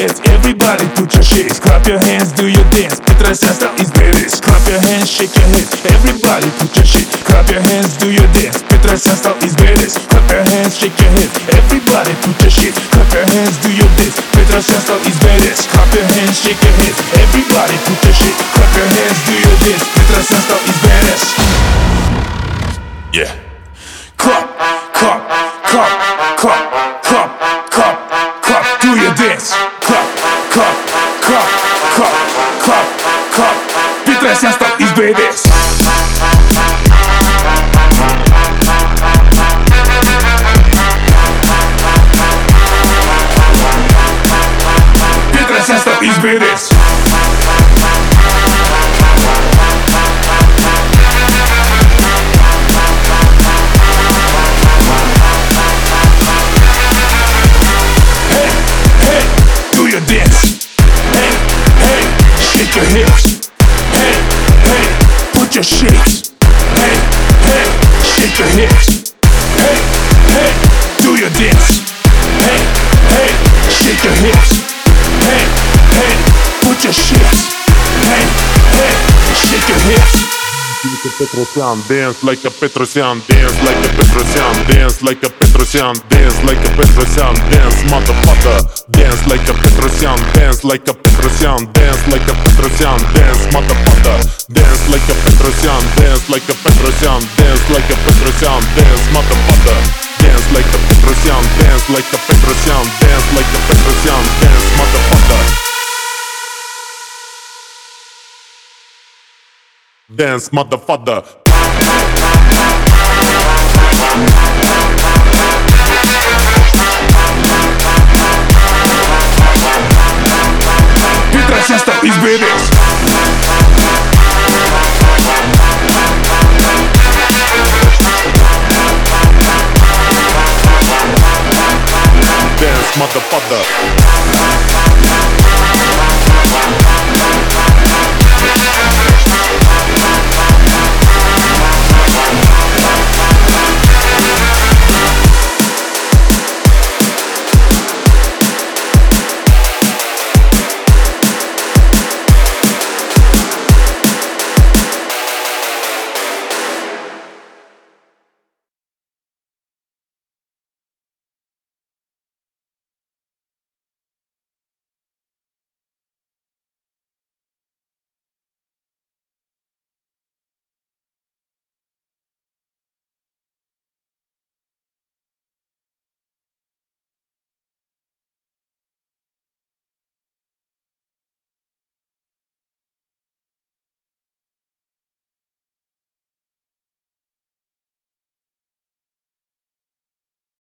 heads, everybody put your shakes. Clap your hands, do your dance. Petrosyan style is baddest. Clap your hands, shake your heads, everybody put your shit. Clap your hands, do your dance. Petrosyan style is baddest. Clap your hands, shake your heads, everybody put your shit. Clap your hands, do your dance. Petrosyan style is baddest. Clap your hands, shake your heads, everybody put your shit. Clap your hands, do your dance. Petrosyan style is baddest. Yeah. Clap, clap, clap, clap, clap, clap, clap, clap. Petrosyan style is baddest. Petrosyan style is baddest. Hey, hey, do your dance. Shake your hips. Hey, hey, put your shakes. Hey, hey, shake your hips. Hey, hey, do your dance. Hey, hey, shake your hips. Hey, hey, put your shakes. Hey, hey, shake your hips. Like a Petrosyan, dance like a Petrosyan, dance like a Petrosyan, dance like a Petrosyan, dance like a Petrosyan, dance motherfucker, dance like a Petrosyan, dance like a Petrosyan, dance like a Petrosyan, dance motherfucker, dance like a Petrosyan, dance like a Petrosyan, dance like a Petrosyan, dance motherfucker, dance like a Petrosyan, dance like a Petrosyan, dance like a Petrosyan, dance motherfucker. Dance, motherfucker. Is. Dance, motherfucker.